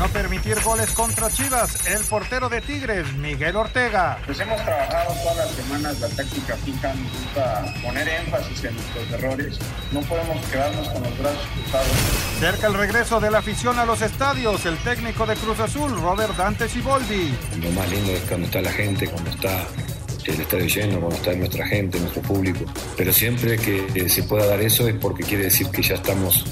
no permitir goles contra Chivas, el portero de Tigres, Miguel Ortega. Pues hemos trabajado todas las semanas la táctica fija, nos gusta poner énfasis en nuestros errores. No podemos quedarnos con los brazos cruzados. Cerca el regreso de la afición a los estadios, el técnico de Cruz Azul, Robert Dante Siboldi. Lo más lindo es cuando está la gente, cuando está el estadio lleno, cuando está nuestra gente, nuestro público. Pero siempre que se pueda dar eso es porque quiere decir que ya estamos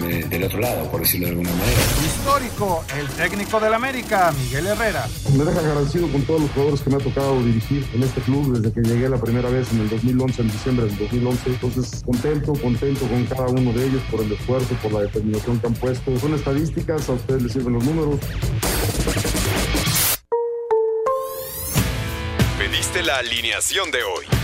del otro lado, por decirlo de alguna manera. Histórico, el técnico del América, Miguel Herrera. Me deja agradecido con todos los jugadores que me ha tocado dirigir en este club desde que llegué la primera vez en el 2011, en diciembre del 2011. Entonces, contento, contento con cada uno de ellos por el esfuerzo, por la determinación que han puesto. Son estadísticas, a ustedes les sirven los números. Pediste la alineación de hoy.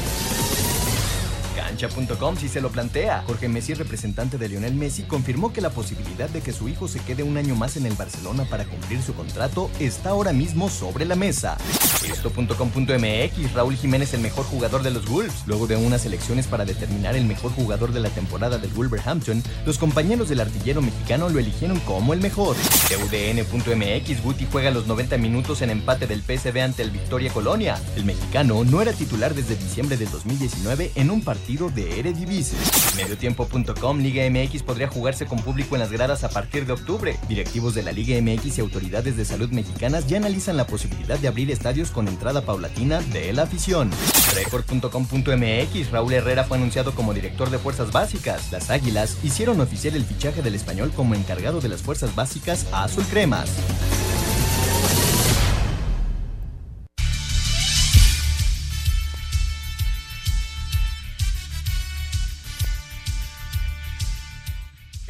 Cancha.com si se lo plantea. Jorge Messi, representante de Lionel Messi, confirmó que la posibilidad de que su hijo se quede un año más en el Barcelona para cumplir su contrato está ahora mismo sobre la mesa. Esto.com.mx, Raúl Jiménez el mejor jugador de los Wolves. Luego de unas elecciones para determinar el mejor jugador de la temporada del Wolverhampton, los compañeros del artillero mexicano lo eligieron como el mejor. UDN.mx, Guti juega los 90 minutos en empate del PSV ante el Victoria Colonia. El mexicano no era titular desde diciembre del 2019 en un partido de Eredivisie. Mediotiempo.com, Liga MX podría jugarse con público en las gradas a partir de octubre. Directivos de la Liga MX y autoridades de salud mexicanas ya analizan la posibilidad de abrir estadios con entrada paulatina de la afición. Record.com.mx, Raúl Herrera fue anunciado como director de Fuerzas Básicas. Las Águilas hicieron oficial el fichaje del español como encargado de las Fuerzas Básicas a Azul Cremas.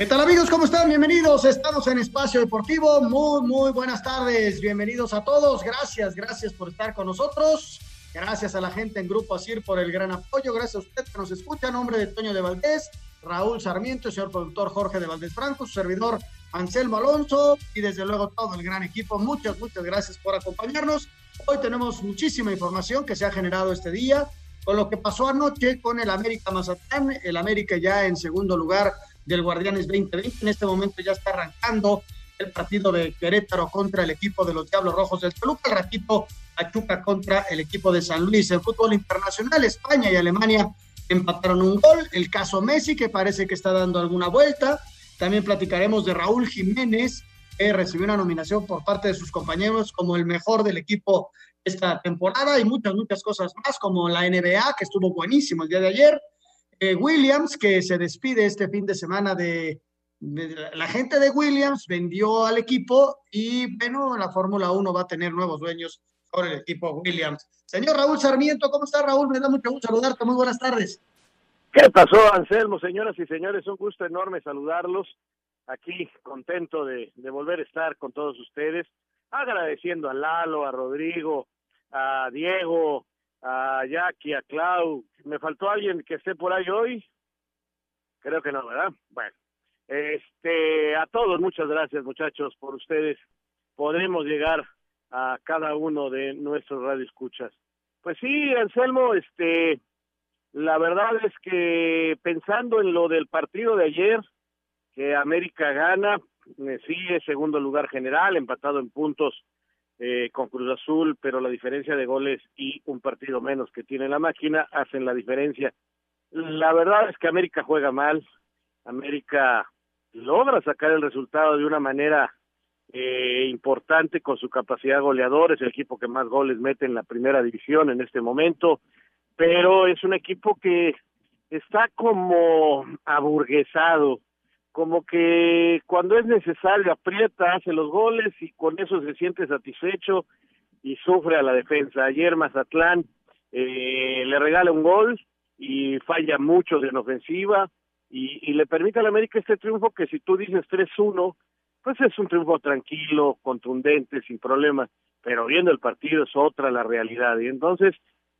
¿Qué tal amigos? ¿Cómo están? Bienvenidos. Estamos en Espacio Deportivo. Muy, muy buenas tardes. Bienvenidos a todos. Gracias, gracias por estar con nosotros. Gracias a la gente en Grupo Asir por el gran apoyo. Gracias a usted que nos escucha. En nombre de Toño de Valdés, Raúl Sarmiento, el señor productor Jorge de Valdés Franco, su servidor Anselmo Alonso y desde luego todo el gran equipo. Muchas, muchas gracias por acompañarnos. Hoy tenemos muchísima información que se ha generado este día con lo que pasó anoche con el América Mazatlán. El América ya en segundo lugar del Guardianes 2020. En este momento ya está arrancando el partido de Querétaro contra el equipo de los Diablos Rojos del Toluca. El ratito Pachuca contra el equipo de San Luis. En fútbol internacional, España y Alemania empataron un gol. El caso Messi, que parece que está dando alguna vuelta. También platicaremos de Raúl Jiménez, que recibió una nominación por parte de sus compañeros como el mejor del equipo esta temporada y muchas, muchas cosas más, como la NBA, que estuvo buenísimo el día de ayer. Williams, que se despide este fin de semana de, la gente de Williams, vendió al equipo y bueno, la Fórmula 1 va a tener nuevos dueños por el equipo Williams. Señor Raúl Sarmiento, ¿cómo está Raúl? Me da mucho gusto saludarte, muy buenas tardes. ¿Qué pasó, Anselmo? Señoras y señores, un gusto enorme saludarlos. Aquí contento de, de volver a estar con todos ustedes, agradeciendo a Lalo, a Rodrigo, a Diego, a Jackie, a Clau. ¿Me faltó alguien que esté por ahí hoy? Creo que no, ¿verdad? Bueno, este, a todos muchas gracias muchachos por ustedes. Podemos llegar a cada uno de nuestros radioescuchas. Pues sí, Anselmo, este, la verdad es que pensando en lo del partido de ayer, que América gana, eh, sigue segundo lugar general, empatado en puntos eh, con Cruz Azul, pero la diferencia de goles y un partido menos que tiene la máquina hacen la diferencia. La verdad es que América juega mal, América logra sacar el resultado de una manera eh, importante con su capacidad goleador, es el equipo que más goles mete en la primera división en este momento, pero es un equipo que está como aburguesado, como que cuando es necesario aprieta, hace los goles y con eso se siente satisfecho y sufre a la defensa. Ayer Mazatlán eh, le regala un gol y falla mucho en ofensiva. y, le permite al América este triunfo que si tú dices 3-1, pues es un triunfo tranquilo, contundente, sin problemas, pero viendo el partido es otra la realidad. Y entonces,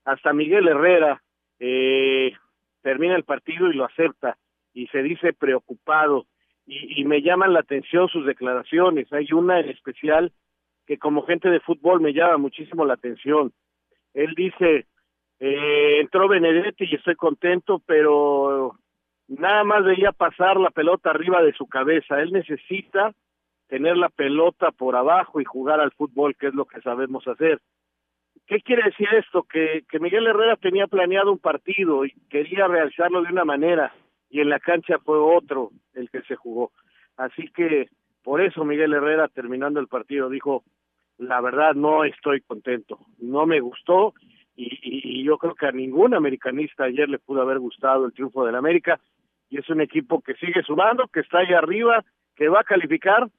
hasta Miguel Herrera eh, termina el partido y lo acepta y se dice preocupado y, y me llaman la atención sus declaraciones. Hay una en especial que como gente de fútbol me llama muchísimo la atención. Él dice, eh, entró Benedetti y estoy contento, pero nada más veía pasar la pelota arriba de su cabeza. Él necesita tener la pelota por abajo y jugar al fútbol, que es lo que sabemos hacer. ¿Qué quiere decir esto? Que, que Miguel Herrera tenía planeado un partido y quería realizarlo de una manera y en la cancha fue otro el que se jugó. Así que por eso Miguel Herrera terminando el partido dijo, la verdad no estoy contento, no me gustó y, y, yo creo que a ningún americanista ayer le pudo haber gustado el triunfo del América y es un equipo que sigue sumando, que está ahí arriba, que va a calificar,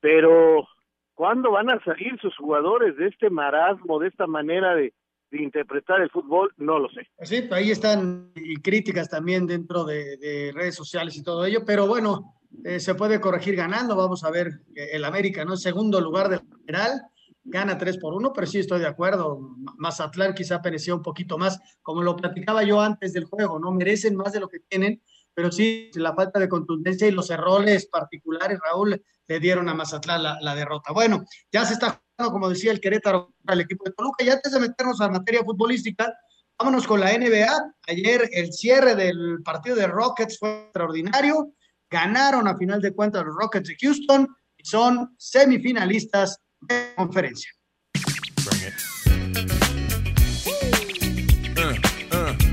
pero ¿cuándo van a salir sus jugadores de este marasmo, de esta manera de, interpretar el fútbol? No lo sé. Sí, ahí están críticas también dentro de, redes sociales y todo ello, pero bueno, eh, se puede corregir ganando. Vamos a ver el América, ¿no? Segundo lugar del general, gana 3 por 1, pero sí estoy de acuerdo. Mazatlán quizá perecía un poquito más, como lo platicaba yo antes del juego, ¿no? Merecen más de lo que tienen pero sí la falta de contundencia y los errores particulares, Raúl, le dieron a Mazatlán la, derrota. Bueno, ya se está jugando, como decía el Querétaro, al equipo de Toluca. Y antes de meternos a materia futbolística, vámonos con la NBA. Ayer el cierre del partido de Rockets fue extraordinario. Ganaron a final de cuentas los Rockets de Houston y son semifinalistas de conferencia.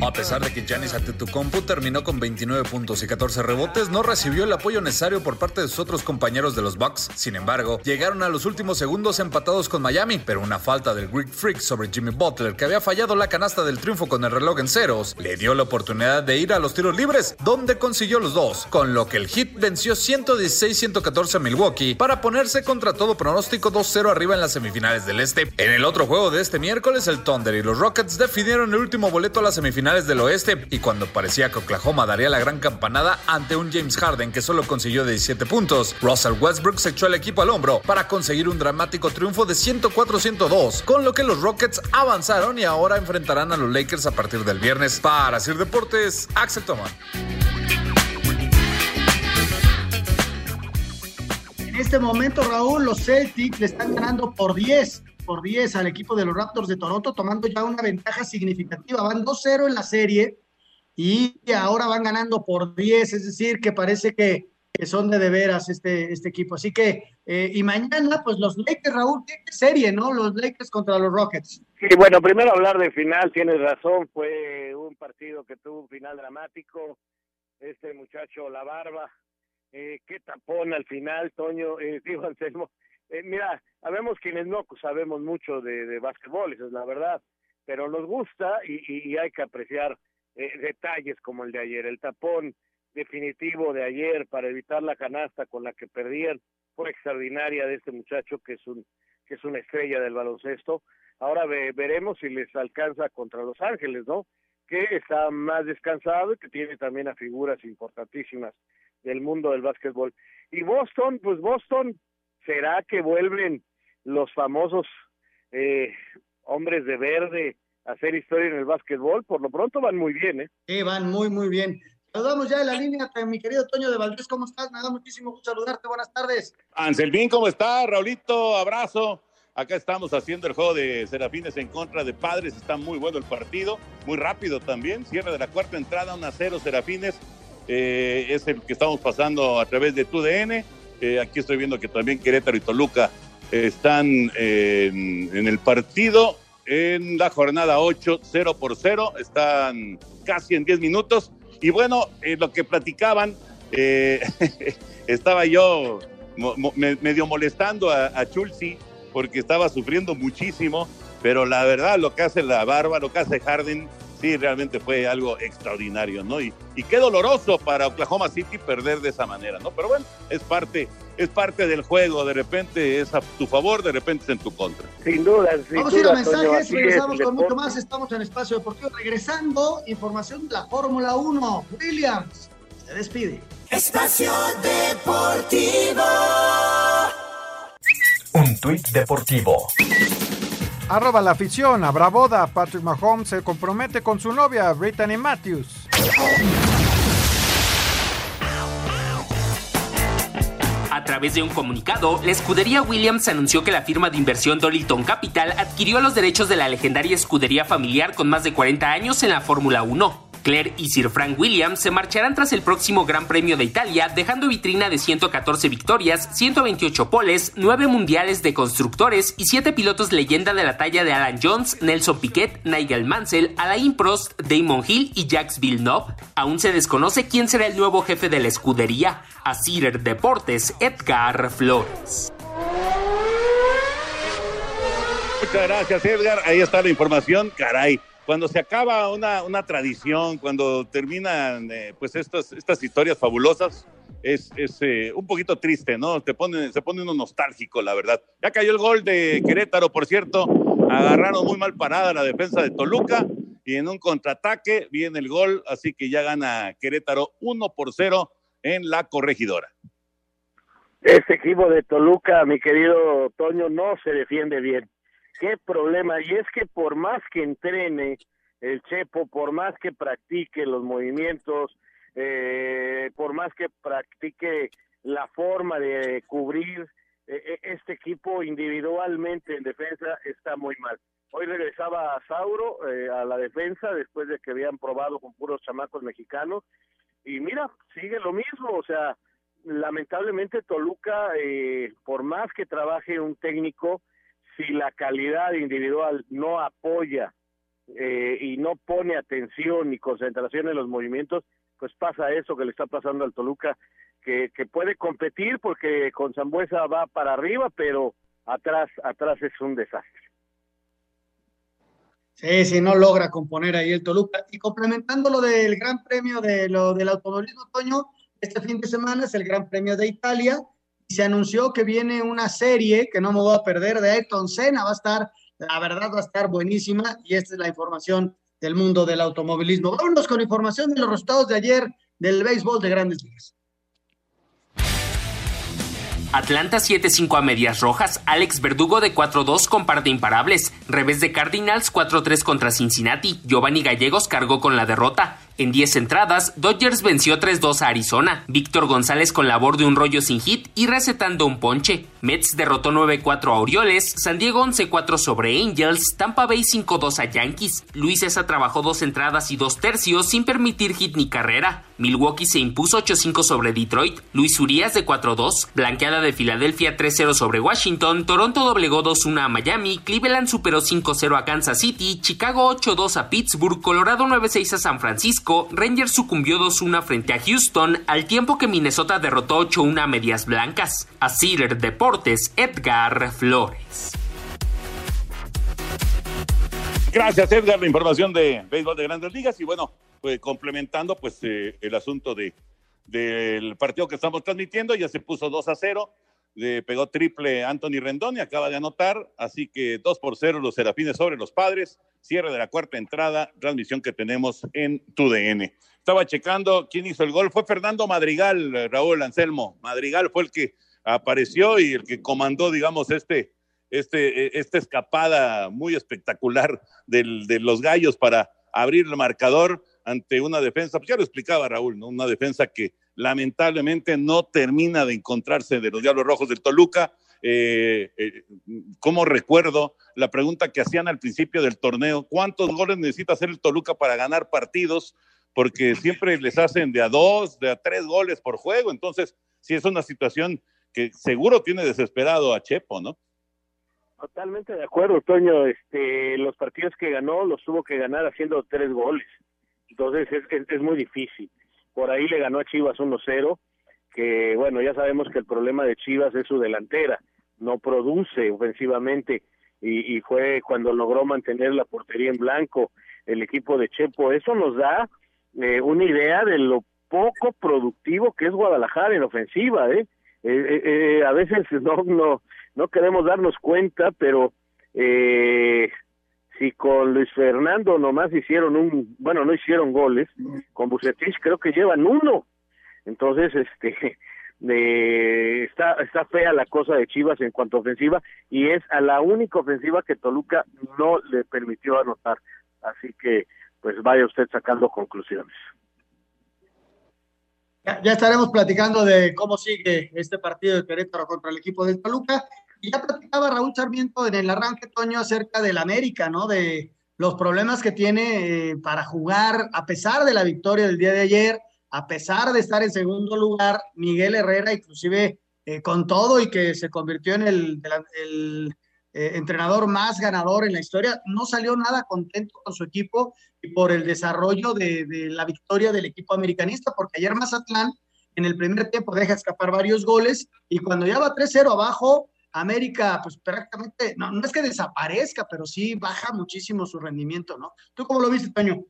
A pesar de que Giannis Antetokounmpo terminó con 29 puntos y 14 rebotes, no recibió el apoyo necesario por parte de sus otros compañeros de los Bucks. Sin embargo, llegaron a los últimos segundos empatados con Miami, pero una falta del Greek Freak sobre Jimmy Butler, que había fallado la canasta del triunfo con el reloj en ceros, le dio la oportunidad de ir a los tiros libres, donde consiguió los dos, con lo que el Heat venció 116-114 a Milwaukee para ponerse contra todo pronóstico 2-0 arriba en las semifinales del Este. En el otro juego de este miércoles, el Thunder y los Rockets definieron el último boleto a las semifinales del oeste y cuando parecía que Oklahoma daría la gran campanada ante un James Harden que solo consiguió 17 puntos, Russell Westbrook se echó al equipo al hombro para conseguir un dramático triunfo de 104-102, con lo que los Rockets avanzaron y ahora enfrentarán a los Lakers a partir del viernes. Para Sir Deportes, Axel Toman. En este momento, Raúl, los Celtics le están ganando por 10 por 10 al equipo de los Raptors de Toronto, tomando ya una ventaja significativa. Van 2-0 en la serie y ahora van ganando por 10, es decir, que parece que, son de de veras este, este equipo. Así que, eh, y mañana, pues los Lakers, Raúl, qué serie, ¿no? Los Lakers contra los Rockets. Sí, bueno, primero hablar de final, tienes razón, fue un partido que tuvo un final dramático. Este muchacho, la barba, eh, qué tapón al final, Toño, eh, digo, Anselmo, eh, mira, sabemos quienes no sabemos mucho de, de básquetbol, eso es la verdad, pero nos gusta y, hay que apreciar eh, detalles como el de ayer. El tapón definitivo de ayer para evitar la canasta con la que perdían fue extraordinaria de este muchacho que es un que es una estrella del baloncesto. Ahora veremos si les alcanza contra Los Ángeles, ¿no? Que está más descansado y que tiene también a figuras importantísimas del mundo del básquetbol. Y Boston, pues Boston ¿Será que vuelven los famosos eh, hombres de verde a hacer historia en el básquetbol? Por lo pronto van muy bien, ¿eh? Sí, van muy, muy bien. Saludamos ya en la línea, mi querido Toño de Valdés, ¿cómo estás? Me da muchísimo gusto saludarte, buenas tardes. Anselmín, ¿cómo estás? Raulito, abrazo. Acá estamos haciendo el juego de Serafines en contra de Padres. Está muy bueno el partido, muy rápido también. Cierre de la cuarta entrada, 1 a 0 Serafines. Eh, es el que estamos pasando a través de TUDN. Eh, aquí estoy viendo que también Querétaro y Toluca están en, el partido en la jornada 8, 0 por 0. Están casi en 10 minutos. Y bueno, eh, lo que platicaban, eh, estaba yo medio molestando a, a Chulsi porque estaba sufriendo muchísimo. Pero la verdad, lo que hace la barba, lo que hace Harden, sí, realmente fue algo extraordinario, ¿no? Y, y qué doloroso para Oklahoma City perder de esa manera, ¿no? Pero bueno, es parte, es parte del juego, de repente es a tu favor, de repente es en tu contra. Sin duda, sin Vamos a ir a mensajes, regresamos con mucho más, estamos en Espacio Deportivo, regresando, información de la Fórmula 1, Williams se despide. Espacio Deportivo. Un tuit deportivo. Arroba la afición, habrá boda. Patrick Mahomes se compromete con su novia, Brittany Matthews. A través de un comunicado, la escudería Williams anunció que la firma de inversión Dorilton Capital adquirió los derechos de la legendaria escudería familiar con más de 40 años en la Fórmula 1. Claire y Sir Frank Williams se marcharán tras el próximo Gran Premio de Italia, dejando vitrina de 114 victorias, 128 poles, 9 mundiales de constructores y 7 pilotos leyenda de la talla de Alan Jones, Nelson Piquet, Nigel Mansell, Alain Prost, Damon Hill y Jacques Villeneuve. Aún se desconoce quién será el nuevo jefe de la escudería. A Deportes, Edgar Flores. Muchas gracias, Edgar. Ahí está la información. Caray, cuando se acaba una, una tradición, cuando terminan eh, pues estas, estas historias fabulosas, es, es eh, un poquito triste, ¿no? Te pone, se pone uno nostálgico, la verdad. Ya cayó el gol de Querétaro, por cierto. Agarraron muy mal parada la defensa de Toluca y en un contraataque viene el gol, así que ya gana Querétaro 1 por 0 en la corregidora. Este equipo de Toluca, mi querido Toño, no se defiende bien qué problema. Y es que por más que entrene el Chepo, por más que practique los movimientos, eh, por más que practique la forma de cubrir, eh, este equipo individualmente en defensa está muy mal. Hoy regresaba Sauro eh, a la defensa después de que habían probado con puros chamacos mexicanos y mira, sigue lo mismo, o sea, lamentablemente Toluca, por más que trabaje un técnico, si la calidad individual no apoya eh, y no pone atención y concentración en los movimientos, pues pasa eso que le está pasando al Toluca, que, puede competir porque con Zambuesa va para arriba, pero atrás, atrás es un desastre. Sí, sí, no logra componer ahí el Toluca. Y complementando lo del Gran Premio de lo del automovilismo, Toño, este fin de semana es el Gran Premio de Italia se anunció que viene una serie que no me voy a perder de Ayrton Senna, va a estar, la verdad va a estar buenísima y esta es la información del mundo del automovilismo. Vámonos con información de los resultados de ayer del béisbol de grandes ligas. Atlanta 7-5 a medias rojas, Alex Verdugo de 4-2 con par de imparables, revés de Cardinals 4-3 contra Cincinnati, Giovanni Gallegos cargó con la derrota, en 10 entradas, Dodgers venció 3-2 a Arizona, Víctor González con labor de un rollo sin hit y recetando un ponche. Mets derrotó 9-4 a Orioles, San Diego 11-4 sobre Angels, Tampa Bay 5-2 a Yankees. Luis Esa trabajó dos entradas y dos tercios sin permitir hit ni carrera. Milwaukee se impuso 8-5 sobre Detroit, Luis Urias de 4-2, blanqueada de Filadelfia 3-0 sobre Washington, Toronto doblegó 2-1 a Miami, Cleveland superó 5-0 a Kansas City, Chicago 8-2 a Pittsburgh, Colorado 9-6 a San Francisco, Rangers sucumbió 2-1 frente a Houston, al tiempo que Minnesota derrotó 8-1 a Medias Blancas. A Cider Deportes, Edgar Flores. Gracias, Edgar. La información de béisbol de grandes ligas. Y bueno, pues complementando pues eh, el asunto de del partido que estamos transmitiendo, ya se puso 2 a 0 le pegó triple Anthony Rendón y acaba de anotar, así que 2 por 0 los Serafines sobre los Padres, cierre de la cuarta entrada, transmisión que tenemos en TUDN. Estaba checando quién hizo el gol, fue Fernando Madrigal, Raúl Anselmo. Madrigal fue el que apareció y el que comandó, digamos, este, este, esta escapada muy espectacular de los gallos para abrir el marcador ante una defensa, pues ya lo explicaba Raúl, ¿no? Una defensa que lamentablemente no termina de encontrarse de los Diablos Rojos del Toluca. Eh, eh, como recuerdo la pregunta que hacían al principio del torneo, ¿cuántos goles necesita hacer el Toluca para ganar partidos? Porque siempre les hacen de a dos, de a tres goles por juego. Entonces, sí es una situación que seguro tiene desesperado a Chepo, ¿no? Totalmente de acuerdo, Toño. Este, los partidos que ganó los tuvo que ganar haciendo tres goles. Entonces es, es muy difícil por ahí le ganó a Chivas 1-0, que bueno, ya sabemos que el problema de Chivas es su delantera, no produce ofensivamente y, fue cuando logró mantener la portería en blanco el equipo de Chepo. Eso nos da eh, una idea de lo poco productivo que es Guadalajara en ofensiva, ¿eh? eh, eh a veces no, no, no queremos darnos cuenta, pero eh, si con Luis Fernando nomás hicieron un, bueno, no hicieron goles, con Bucetich creo que llevan uno. Entonces, este, está, está fea la cosa de Chivas en cuanto a ofensiva y es a la única ofensiva que Toluca no le permitió anotar. Así que, pues vaya usted sacando conclusiones. Ya, estaremos platicando de cómo sigue este partido de Querétaro contra el equipo de Toluca. Y ya platicaba Raúl Sarmiento en el arranque, Toño, acerca del América, ¿no? De los problemas que tiene eh, para jugar, a pesar de la victoria del día de ayer, a pesar de estar en segundo lugar, Miguel Herrera, inclusive eh, con todo y que se convirtió en el, eh, entrenador más ganador en la historia, no salió nada contento con su equipo y por el desarrollo de, la victoria del equipo americanista, porque ayer Mazatlán en el primer tiempo deja escapar varios goles y cuando ya va 3-0 abajo, América, pues prácticamente, no, no es que desaparezca, pero sí baja muchísimo su rendimiento, ¿no? ¿Tú cómo lo viste, Toño?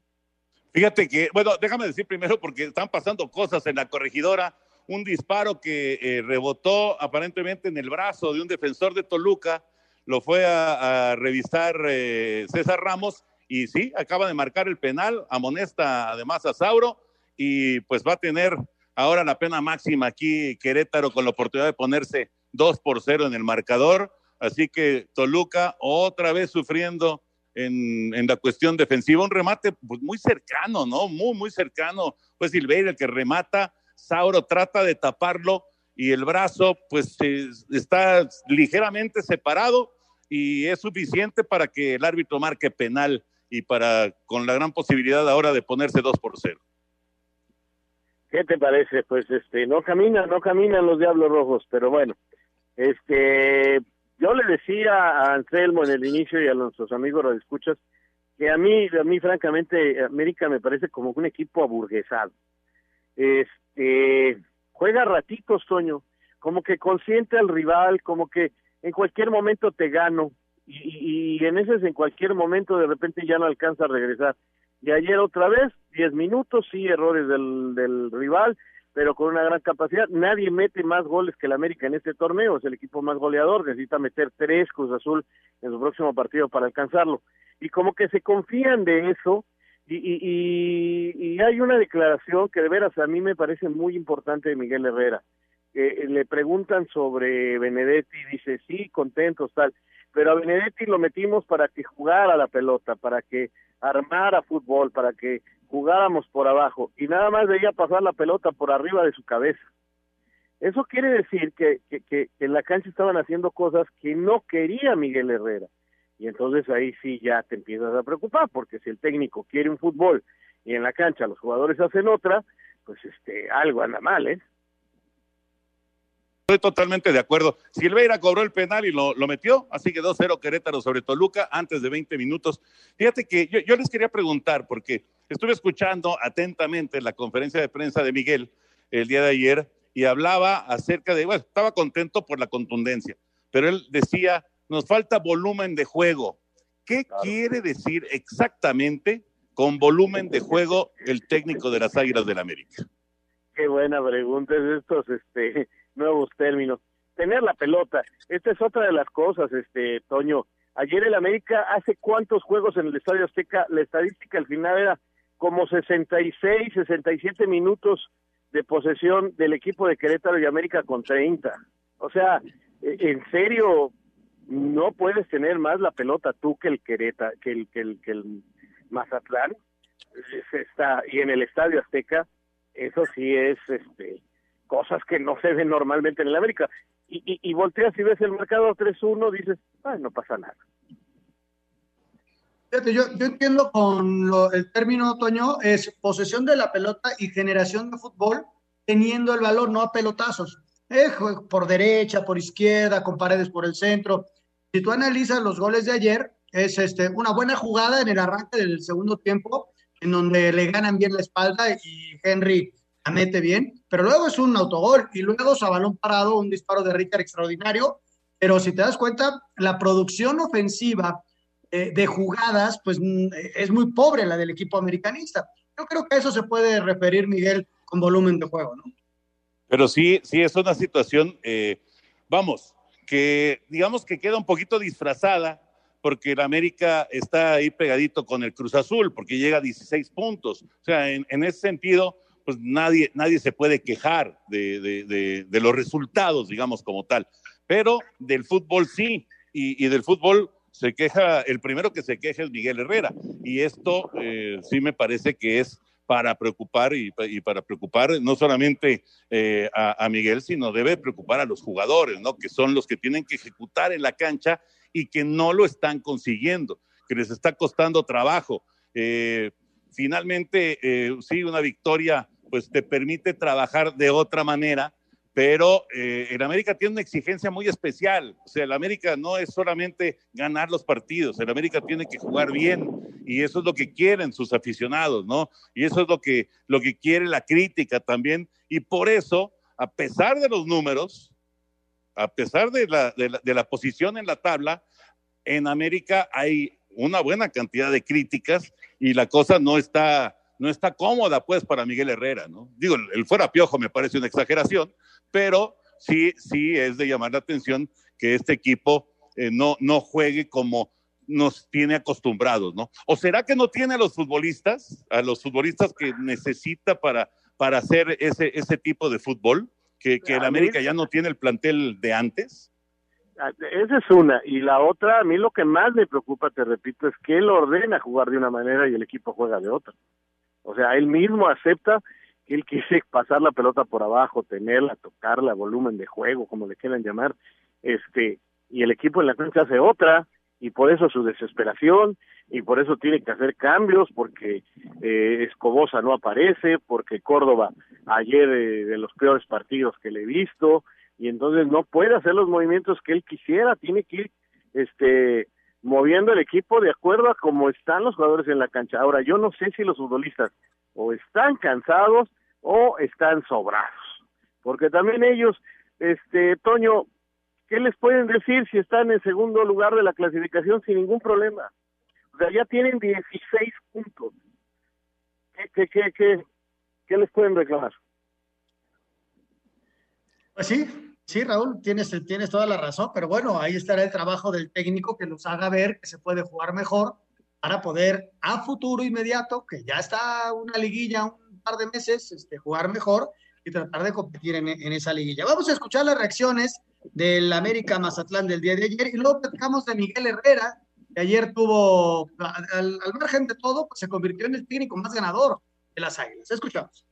Fíjate que, bueno, déjame decir primero porque están pasando cosas en la corregidora. Un disparo que eh, rebotó aparentemente en el brazo de un defensor de Toluca, lo fue a, revisar eh, César Ramos y sí, acaba de marcar el penal, amonesta además a Sauro y pues va a tener ahora la pena máxima aquí Querétaro con la oportunidad de ponerse 2 por 0 en el marcador. Así que Toluca otra vez sufriendo en, la cuestión defensiva. Un remate pues, muy cercano, ¿no? Muy, muy cercano. Pues Silveira el que remata, Sauro trata de taparlo y el brazo pues está ligeramente separado y es suficiente para que el árbitro marque penal y para con la gran posibilidad ahora de ponerse dos por cero. ¿Qué te parece? Pues este no caminan, no caminan los Diablos Rojos, pero bueno, este yo le decía a Anselmo en el inicio y a nuestros amigos lo escuchas que a mí, a mí francamente, América me parece como un equipo aburguesado. Este, juega ratitos, Toño, como que consiente al rival, como que en cualquier momento te gano, y, y, en ese en cualquier momento de repente ya no alcanza a regresar. Y ayer otra vez, diez minutos, sí, errores del, del rival, pero con una gran capacidad. Nadie mete más goles que el América en este torneo, es el equipo más goleador, necesita meter tres Cruz Azul en su próximo partido para alcanzarlo. Y como que se confían de eso, y, y, y, hay una declaración que de veras a mí me parece muy importante de Miguel Herrera. Eh, le preguntan sobre Benedetti, dice, sí, contentos, tal, pero a Benedetti lo metimos para que jugara la pelota, para que armara fútbol, para que jugáramos por abajo y nada más veía pasar la pelota por arriba de su cabeza. Eso quiere decir que, en la cancha estaban haciendo cosas que no quería Miguel Herrera. Y entonces ahí sí ya te empiezas a preocupar, porque si el técnico quiere un fútbol y en la cancha los jugadores hacen otra, pues este algo anda mal, ¿eh? Estoy totalmente de acuerdo. Silveira cobró el penal y lo, metió, así que 2-0 Querétaro sobre Toluca antes de 20 minutos. Fíjate que yo, les quería preguntar, porque estuve escuchando atentamente la conferencia de prensa de Miguel el día de ayer y hablaba acerca de, bueno, estaba contento por la contundencia, pero él decía, nos falta volumen de juego. ¿Qué quiere decir exactamente con volumen de juego el técnico de las Águilas del América? Qué buena pregunta es estos, este nuevos términos. Tener la pelota, esta es otra de las cosas, este Toño. Ayer el América hace cuántos juegos en el Estadio Azteca, la estadística al final era como 66, 67 minutos de posesión del equipo de Querétaro y América con 30. O sea, e, en serio, no puedes tener más la pelota tú que el Querétaro, que el, que el, que el Mazatlán. Está, y en el Estadio Azteca, eso sí es este cosas que no se ven normalmente en el América. Y, y, y volteas y ves el mercado 3-1, dices, ay, no pasa nada. Yo, entiendo con el término, Toño, es posesión de la pelota y generación de fútbol teniendo el valor, no a pelotazos. Por derecha, por izquierda, con paredes por el centro. Si tú analizas los goles de ayer, es este, una buena jugada en el arranque del segundo tiempo, en donde le ganan bien la espalda y Henry mete bien, pero luego es un autogol y luego a balón parado, un disparo de Ritter extraordinario, pero si te das cuenta, la producción ofensiva de jugadas, pues mm, es muy pobre la del equipo americanista. Yo creo que a eso se puede referir, Miguel, con volumen de juego, ¿no? Pero sí, sí, es una situación, eh, vamos, que digamos que queda un poquito disfrazada porque el América está ahí pegadito con el Cruz Azul, porque llega a 16 puntos. O sea, en, en ese sentido, pues nadie, nadie se puede quejar de, los resultados, digamos, como tal. Pero del fútbol sí, y, del fútbol se queja, el primero que se queja es Miguel Herrera, y esto eh, sí me parece que es para preocupar y, para preocupar no solamente eh, a, Miguel, sino debe preocupar a los jugadores, ¿no? Que son los que tienen que ejecutar en la cancha y que no lo están consiguiendo, que les está costando trabajo. Eh, finalmente, eh, sí, una victoria pues te permite trabajar de otra manera, pero eh, el América tiene una exigencia muy especial. O sea, el América no es solamente ganar los partidos, el América tiene que jugar bien y eso es lo que quieren sus aficionados, ¿no? Y eso es lo que, lo que quiere la crítica también. Y por eso, a pesar de los números, a pesar de la, de la posición en la tabla, en América hay una buena cantidad de críticas y la cosa no está, no está cómoda pues para Miguel Herrera, ¿no? Digo, el fuera piojo me parece una exageración, pero sí, sí es de llamar la atención que este equipo eh, no, no juegue como nos tiene acostumbrados, ¿no? ¿O será que no tiene a los futbolistas, a los futbolistas que necesita para, para hacer ese, ese tipo de fútbol? Que, que el América ya no tiene el plantel de antes. Ah, esa es una. Y la otra, a mí lo que más me preocupa, te repito, es que él ordena jugar de una manera y el equipo juega de otra. O sea, él mismo acepta que él quiere pasar la pelota por abajo, tenerla, tocarla, volumen de juego, como le quieran llamar, este, y el equipo en la cancha hace otra, y por eso su desesperación, y por eso tiene que hacer cambios, porque eh, Escobosa no aparece, porque Córdoba ayer eh, de los peores partidos que le he visto, y entonces no puede hacer los movimientos que él quisiera, tiene que ir este moviendo el equipo de acuerdo a cómo están los jugadores en la cancha. Ahora, yo no sé si los futbolistas o están cansados o están sobrados, porque también ellos, este, Toño, ¿qué les pueden decir si están en segundo lugar de la clasificación sin ningún problema? O sea, ya tienen 16 puntos. ¿Qué, qué, qué, qué, qué les pueden reclamar? Pues Sí, Raúl, tienes, tienes toda la razón, pero bueno, ahí estará el trabajo del técnico que nos haga ver que se puede jugar mejor para poder a futuro inmediato, que ya está una liguilla, un par de meses, este, jugar mejor y tratar de competir en, esa liguilla. Vamos a escuchar las reacciones del América Mazatlán del día de ayer y luego platicamos de Miguel Herrera, que ayer tuvo, al, al margen de todo, pues se convirtió en el técnico más ganador de las Águilas. Escuchamos.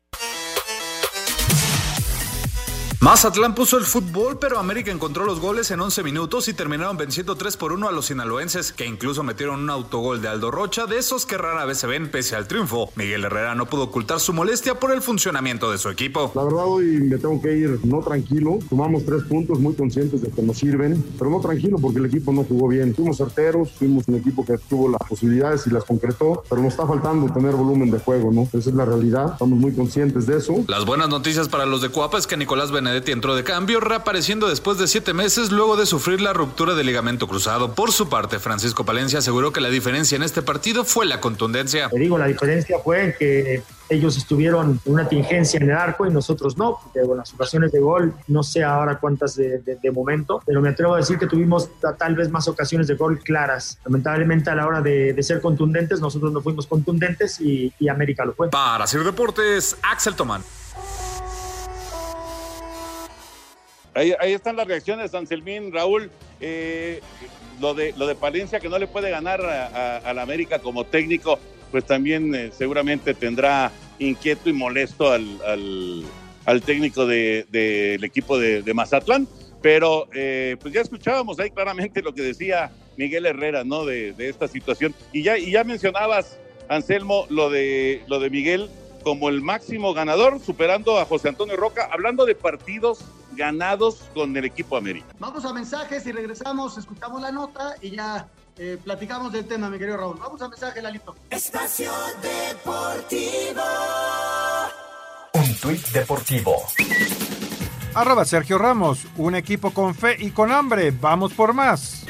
Mazatlán puso el fútbol, pero América encontró los goles en 11 minutos y terminaron venciendo 3 por 1 a los sinaloenses, que incluso metieron un autogol de Aldo Rocha, de esos que rara vez se ven pese al triunfo. Miguel Herrera no pudo ocultar su molestia por el funcionamiento de su equipo. La verdad hoy me tengo que ir no tranquilo, tomamos tres puntos muy conscientes de que nos sirven, pero no tranquilo porque el equipo no jugó bien. Fuimos certeros, fuimos un equipo que tuvo las posibilidades y las concretó, pero nos está faltando tener volumen de juego, ¿no? Esa es la realidad, estamos muy conscientes de eso. Las buenas noticias para los de Cuapa es que Nicolás Benedetti entró de cambio, reapareciendo después de siete meses luego de sufrir la ruptura del ligamento cruzado. Por su parte, Francisco Palencia aseguró que la diferencia en este partido fue la contundencia. Te digo, la diferencia fue que ellos estuvieron en una tingencia en el arco y nosotros no, porque bueno, las ocasiones de gol, no sé ahora cuántas de, momento, pero me atrevo a decir que tuvimos tal vez más ocasiones de gol claras. Lamentablemente a la hora de, ser contundentes, nosotros no fuimos contundentes y, y América lo fue. Para hacer deportes, Axel Tomán. Ahí, están las reacciones, Anselmín, Raúl. Eh, lo, de, lo de Palencia, que no le puede ganar a, la América como técnico, pues también eh, seguramente tendrá inquieto y molesto al, técnico del equipo de, Mazatlán. Pero eh, pues ya escuchábamos ahí claramente lo que decía Miguel Herrera, ¿no? De, esta situación. Y ya, y ya mencionabas, Anselmo, lo de, lo de Miguel como el máximo ganador, superando a José Antonio Roca, hablando de partidos ganados con el equipo América. Vamos a mensajes y regresamos, escuchamos la nota y ya eh, platicamos del tema, mi querido Raúl. Vamos a mensajes, Lalito. Espacio Deportivo. Un tuit deportivo. Arroba Sergio Ramos, un equipo con fe y con hambre. Vamos por más.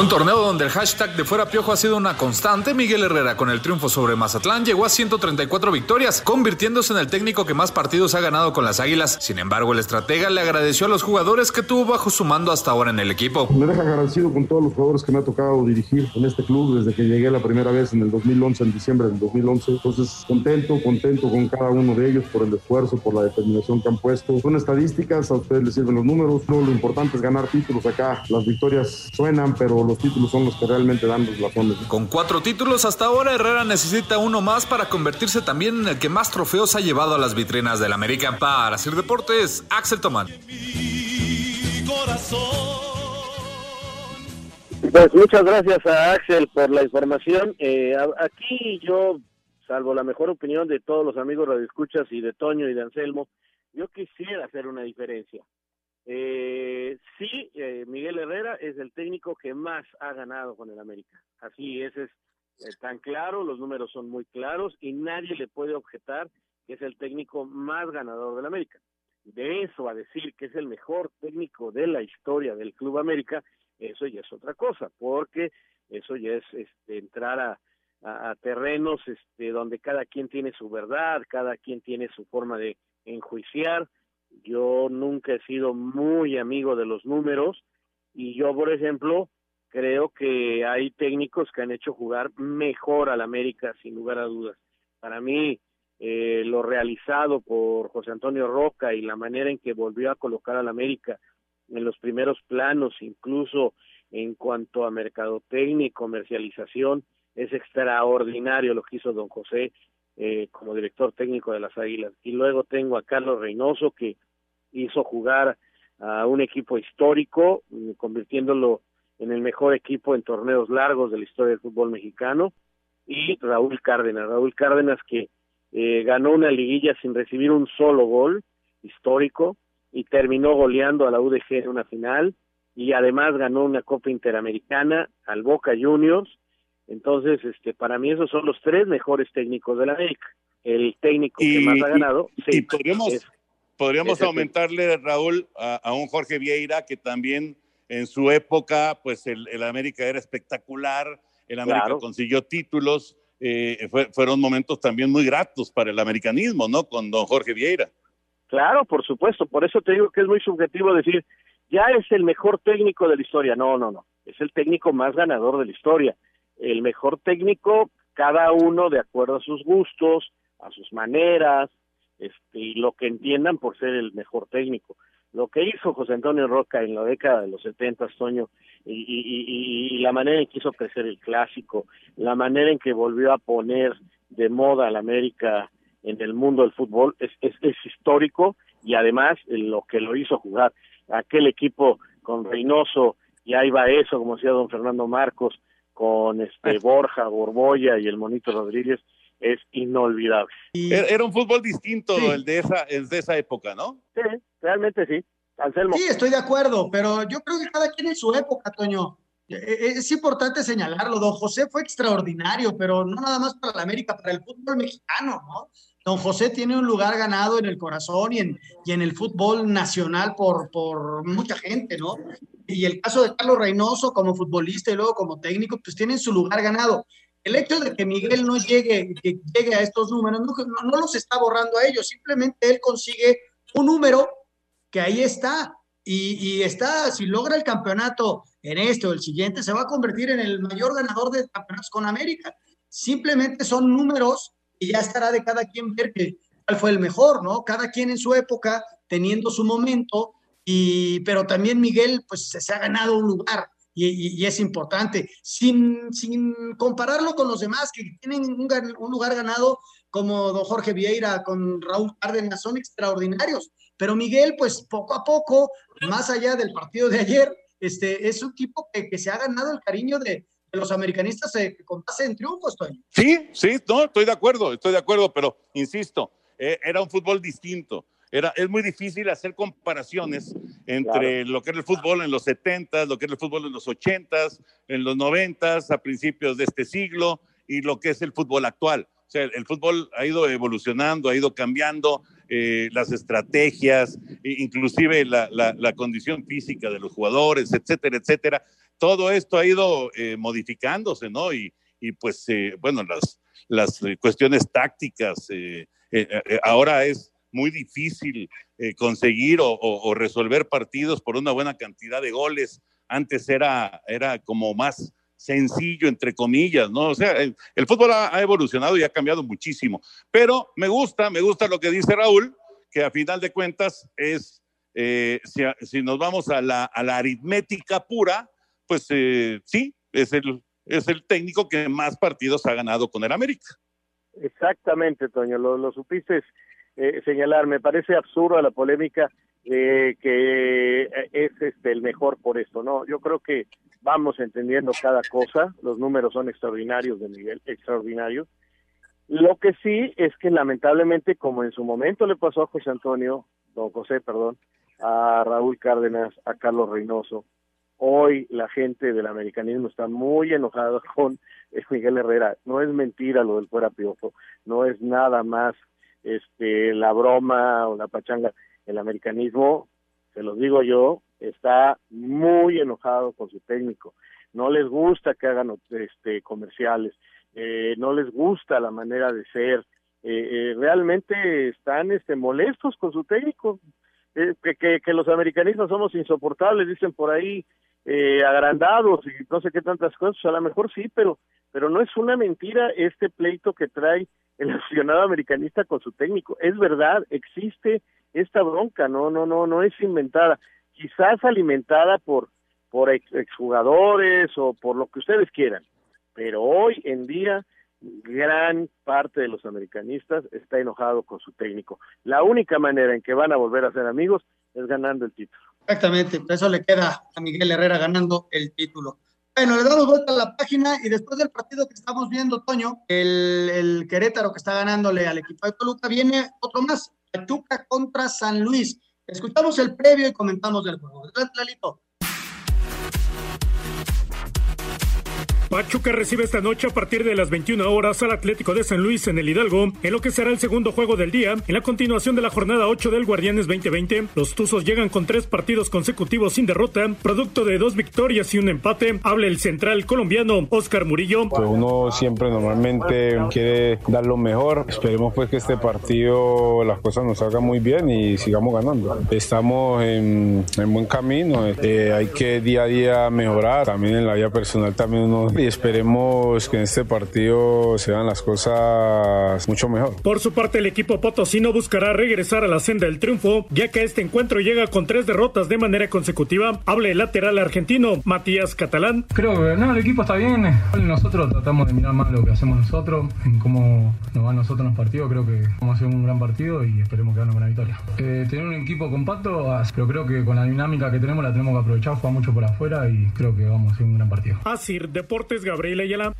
Un torneo donde el hashtag de fuera piojo ha sido una constante, Miguel Herrera con el triunfo sobre Mazatlán llegó a 134 victorias, convirtiéndose en el técnico que más partidos ha ganado con las Águilas. Sin embargo, el estratega le agradeció a los jugadores que tuvo bajo su mando hasta ahora en el equipo. Me deja agradecido con todos los jugadores que me ha tocado dirigir en este club desde que llegué la primera vez en el 2011, en diciembre del 2011. Entonces, contento, contento con cada uno de ellos por el esfuerzo, por la determinación que han puesto. Son estadísticas, a ustedes les sirven los números. No, lo importante es ganar títulos acá. Las victorias suenan, pero los títulos son los que realmente dan los razones. Con cuatro títulos hasta ahora, Herrera necesita uno más para convertirse también en el que más trofeos ha llevado a las vitrinas del América. Para hacer deportes, Axel Tomán. Pues muchas gracias a Axel por la información. Eh, aquí yo, salvo la mejor opinión de todos los amigos radioescuchas y de Toño y de Anselmo, yo quisiera hacer una diferencia. Eh, sí, eh, Miguel Herrera es el técnico que más ha ganado con el América. Así es, es eh, tan claro, los números son muy claros y nadie le puede objetar que es el técnico más ganador del América. De eso a decir que es el mejor técnico de la historia del Club América, eso ya es otra cosa, porque eso ya es este, entrar a, a, terrenos este, donde cada quien tiene su verdad, cada quien tiene su forma de enjuiciar yo nunca he sido muy amigo de los números y yo, por ejemplo, creo que hay técnicos que han hecho jugar mejor al América, sin lugar a dudas. Para mí, eh, lo realizado por José Antonio Roca y la manera en que volvió a colocar al América en los primeros planos, incluso en cuanto a mercadotecnia y comercialización, es extraordinario lo que hizo don José eh, como director técnico de las Águilas. Y luego tengo a Carlos Reynoso, que hizo jugar a un equipo histórico, mm, convirtiéndolo en el mejor equipo en torneos largos de la historia del fútbol mexicano, y Raúl Cárdenas, Raúl Cárdenas que eh, ganó una liguilla sin recibir un solo gol histórico y terminó goleando a la UDG en una final y además ganó una Copa Interamericana al Boca Juniors. Entonces, este, para mí esos son los tres mejores técnicos de la América. El técnico que más ha ganado. sí, podríamos, podríamos aumentarle, Raúl, a, un Jorge Vieira que también en su época, pues el, América era espectacular, el América consiguió títulos, eh, fueron momentos también muy gratos para el americanismo, ¿no? Con don Jorge Vieira. Claro, por supuesto, por eso te digo que es muy subjetivo decir, ya es el mejor técnico de la historia. No, no, no, es el técnico más ganador de la historia. El mejor técnico, cada uno de acuerdo a sus gustos, a sus maneras, este, y lo que entiendan por ser el mejor técnico. Lo que hizo José Antonio Roca en la década de los 70, Toño, y, y, la manera en que hizo crecer el clásico, la manera en que volvió a poner de moda a la América en el mundo del fútbol, es, es, es histórico y además lo que lo hizo jugar. Aquel equipo con Reynoso, y ahí va eso, como decía don Fernando Marcos, con este Borja, Borboya y el Monito Rodríguez, es inolvidable. Era un fútbol distinto el de esa, el de esa época, ¿no? Sí, realmente sí. Anselmo. Sí, estoy de acuerdo, pero yo creo que cada quien en su época, Toño. E, e, es importante señalarlo, don José fue extraordinario, pero no nada más para la América, para el fútbol mexicano, ¿no? Don José tiene un lugar ganado en el corazón y en, y en el fútbol nacional por, por mucha gente, ¿no? Y el caso de Carlos Reynoso como futbolista y luego como técnico, pues tienen su lugar ganado el hecho de que Miguel no llegue, que llegue a estos números, no, los está borrando a ellos, simplemente él consigue un número que ahí está. Y, está, si logra el campeonato en este o el siguiente, se va a convertir en el mayor ganador de campeonatos con América. Simplemente son números y ya estará de cada quien ver que, cuál fue el mejor, ¿no? Cada quien en su época, teniendo su momento, y, pero también Miguel, pues se ha ganado un lugar y, es importante, sin, sin compararlo con los demás que tienen un, lugar ganado como don Jorge Vieira con Raúl Cárdenas, son extraordinarios. Pero Miguel, pues poco a poco, más allá del partido de ayer, este, es un tipo que se ha ganado el cariño de, los americanistas eh, con base en triunfos, Toño. Sí, sí, no, estoy de acuerdo, estoy de acuerdo, pero insisto, eh, era un fútbol distinto. Era, es muy difícil hacer comparaciones entre lo que era el fútbol en los 70, lo que era el fútbol en los 80, en los 90, a principios de este siglo, y lo que es el fútbol actual. O sea, el fútbol ha ido evolucionando, ha ido cambiando, eh, las estrategias, inclusive la, la, condición física de los jugadores, etcétera, etcétera. Todo esto ha ido eh, modificándose, ¿no? Y, y pues, eh, bueno, las, las cuestiones tácticas, ahora es muy difícil conseguir o, o, resolver partidos por una buena cantidad de goles. Antes era, era como más sencillo, entre comillas, ¿no? O sea, el, fútbol ha, evolucionado y ha cambiado muchísimo. Pero me gusta, me gusta lo que dice Raúl, que a final de cuentas es, eh, si, nos vamos a la, aritmética pura, pues eh, sí, es el, es el técnico que más partidos ha ganado con el América. Exactamente, Toño, lo, lo supiste eh, señalar. Me parece absurda la polémica eh, que es este el mejor por esto, ¿no? Yo creo que vamos entendiendo cada cosa, los números son extraordinarios de nivel extraordinario. Lo que sí es que lamentablemente, como en su momento le pasó a José Antonio, don José, perdón, a Raúl Cárdenas, a Carlos Reynoso, hoy la gente del americanismo está muy enojada con Miguel Herrera. No es mentira lo del fuera piojo, no es nada más este la broma o la pachanga. El americanismo, se los digo yo, está muy enojado con su técnico. No les gusta que hagan este, comerciales, eh, no les gusta la manera de ser. Eh, eh, realmente están este, molestos con su técnico. Que, que, que, los americanistas somos insoportables, dicen por ahí, agrandados y no sé qué tantas cosas. A lo mejor sí, pero, pero no es una mentira este pleito que trae el aficionado americanista con su técnico. Es verdad, existe esta bronca, no, no, no, no es inventada quizás alimentada por, por exjugadores o por lo que ustedes quieran, pero hoy en día gran parte de los americanistas está enojado con su técnico. La única manera en que van a volver a ser amigos es ganando el título. Exactamente, eso le queda a Miguel Herrera ganando el título. Bueno, le damos vuelta a la página y después del partido que estamos viendo, Toño, el, el Querétaro que está ganándole al equipo de Toluca, viene otro más, Pachuca contra San Luis. Escuchamos el previo y comentamos del juego. Lalito. Pachuca recibe esta noche a partir de las 21 horas al Atlético de San Luis en el Hidalgo, en lo que será el segundo juego del día. En la continuación de la jornada 8 del Guardianes 2020, los Tuzos llegan con tres partidos consecutivos sin derrota, producto de dos victorias y un empate. Habla el central colombiano Oscar Murillo. Pues uno siempre normalmente quiere dar lo mejor. Esperemos pues que este partido las cosas nos salgan muy bien y sigamos ganando. Estamos en, buen camino. Eh, hay que día a día mejorar. También en la vida personal también uno y esperemos que en este partido se las cosas mucho mejor. Por su parte, el equipo potosino buscará regresar a la senda del triunfo, ya que este encuentro llega con tres derrotas de manera consecutiva. Habla el lateral argentino, Matías Catalán. Creo que no, el equipo está bien. Nosotros tratamos de mirar más lo que hacemos nosotros, en cómo nos van nosotros en los partidos. Creo que vamos a hacer un gran partido y esperemos que una buena victoria. Eh, tener un equipo compacto, pero creo que con la dinámica que tenemos la tenemos que aprovechar, jugar mucho por afuera y creo que vamos a hacer un gran partido. Así, Deportes Gabriel Ayala.